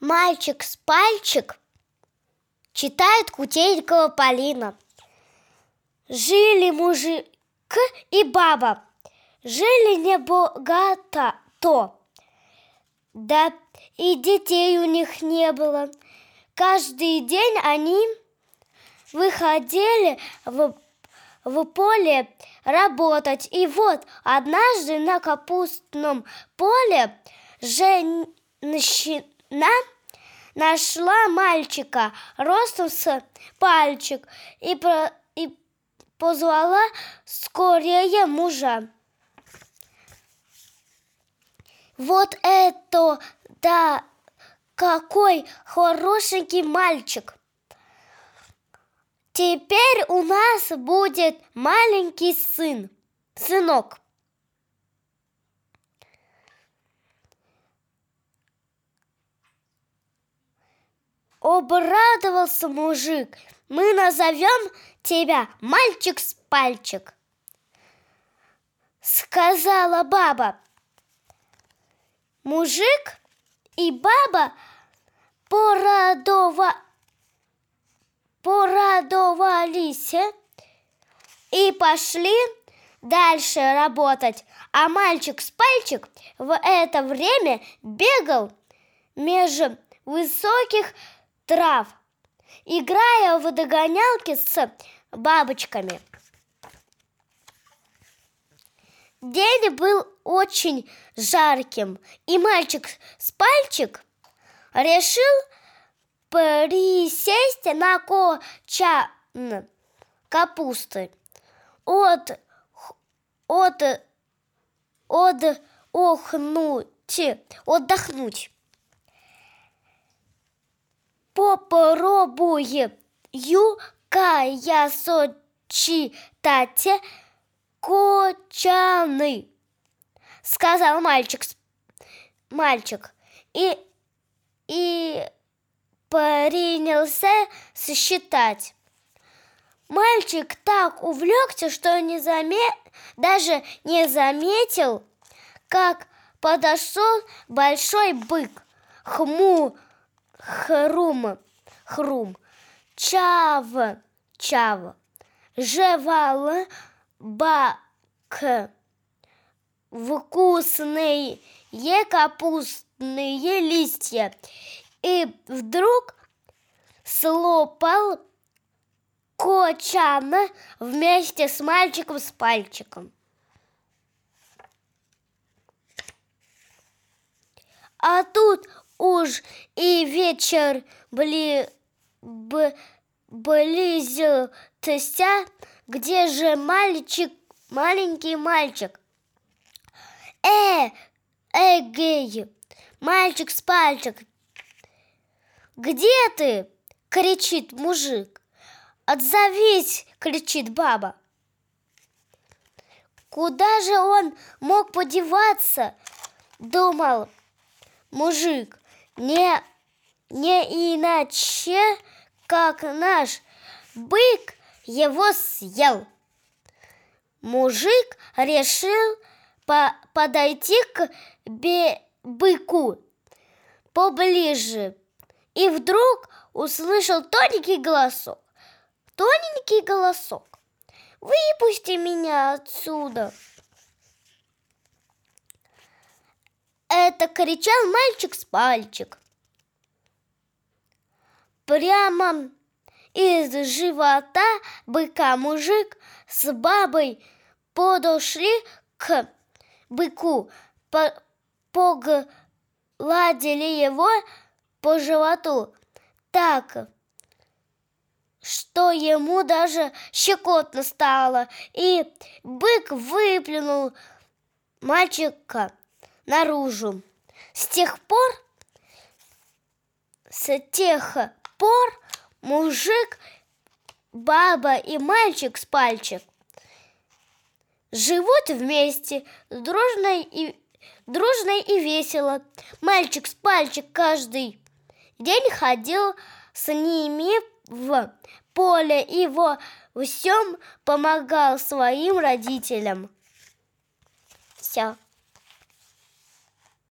Мальчик с пальчик читает Кутейникова Полина. Жили мужик и баба, жили не богато то, да и детей у них не было. Каждый день они выходили в, в поле работать. И вот однажды на капустном поле женщина нашла мальчика ростом с пальчик и, про, и позвала скорее мужа. Вот это, да, какой хорошенький мальчик! Теперь у нас будет маленький сын, сынок. Обрадовался мужик. Мы назовем тебя мальчик с пальчик. Сказала баба. Мужик и баба порадова... порадовались и пошли дальше работать. А мальчик с пальчик в это время бегал между высоких трав, играя в догонялки с бабочками. День был очень жарким, и мальчик с пальчик решил присесть на кочан капусты от, от, от, охнуть, отдохнуть. Попробую я сочетать кочаны, сказал мальчик. Мальчик. И, и принялся сосчитать. Мальчик так увлекся, что не заме... даже не заметил, как подошел большой бык. Хму, хрум, хрум, чав, чав, жевал. Бак, вкусные капустные листья. И вдруг слопал кочана вместе с мальчиком с пальчиком. А тут уж и вечер бли, б, близился, где же мальчик, маленький мальчик? Э, эгей, мальчик с пальчик, где ты? кричит мужик. Отзовись, кричит баба. Куда же он мог подеваться? Думал мужик. Не, не иначе, как наш бык его съел. Мужик решил по подойти к быку поближе и вдруг услышал тоненький голосок. Тоненький голосок. Выпусти меня отсюда. Это кричал мальчик с пальчик. Прямо из живота быка мужик с бабой подошли к быку, погладили его по животу так, что ему даже щекотно стало, и бык выплюнул мальчика наружу. С тех пор, с тех пор мужик, баба и мальчик с пальчик живут вместе, дружно и, дружно и весело. Мальчик с пальчик каждый день ходил с ними в поле и во всем помогал своим родителям. Все.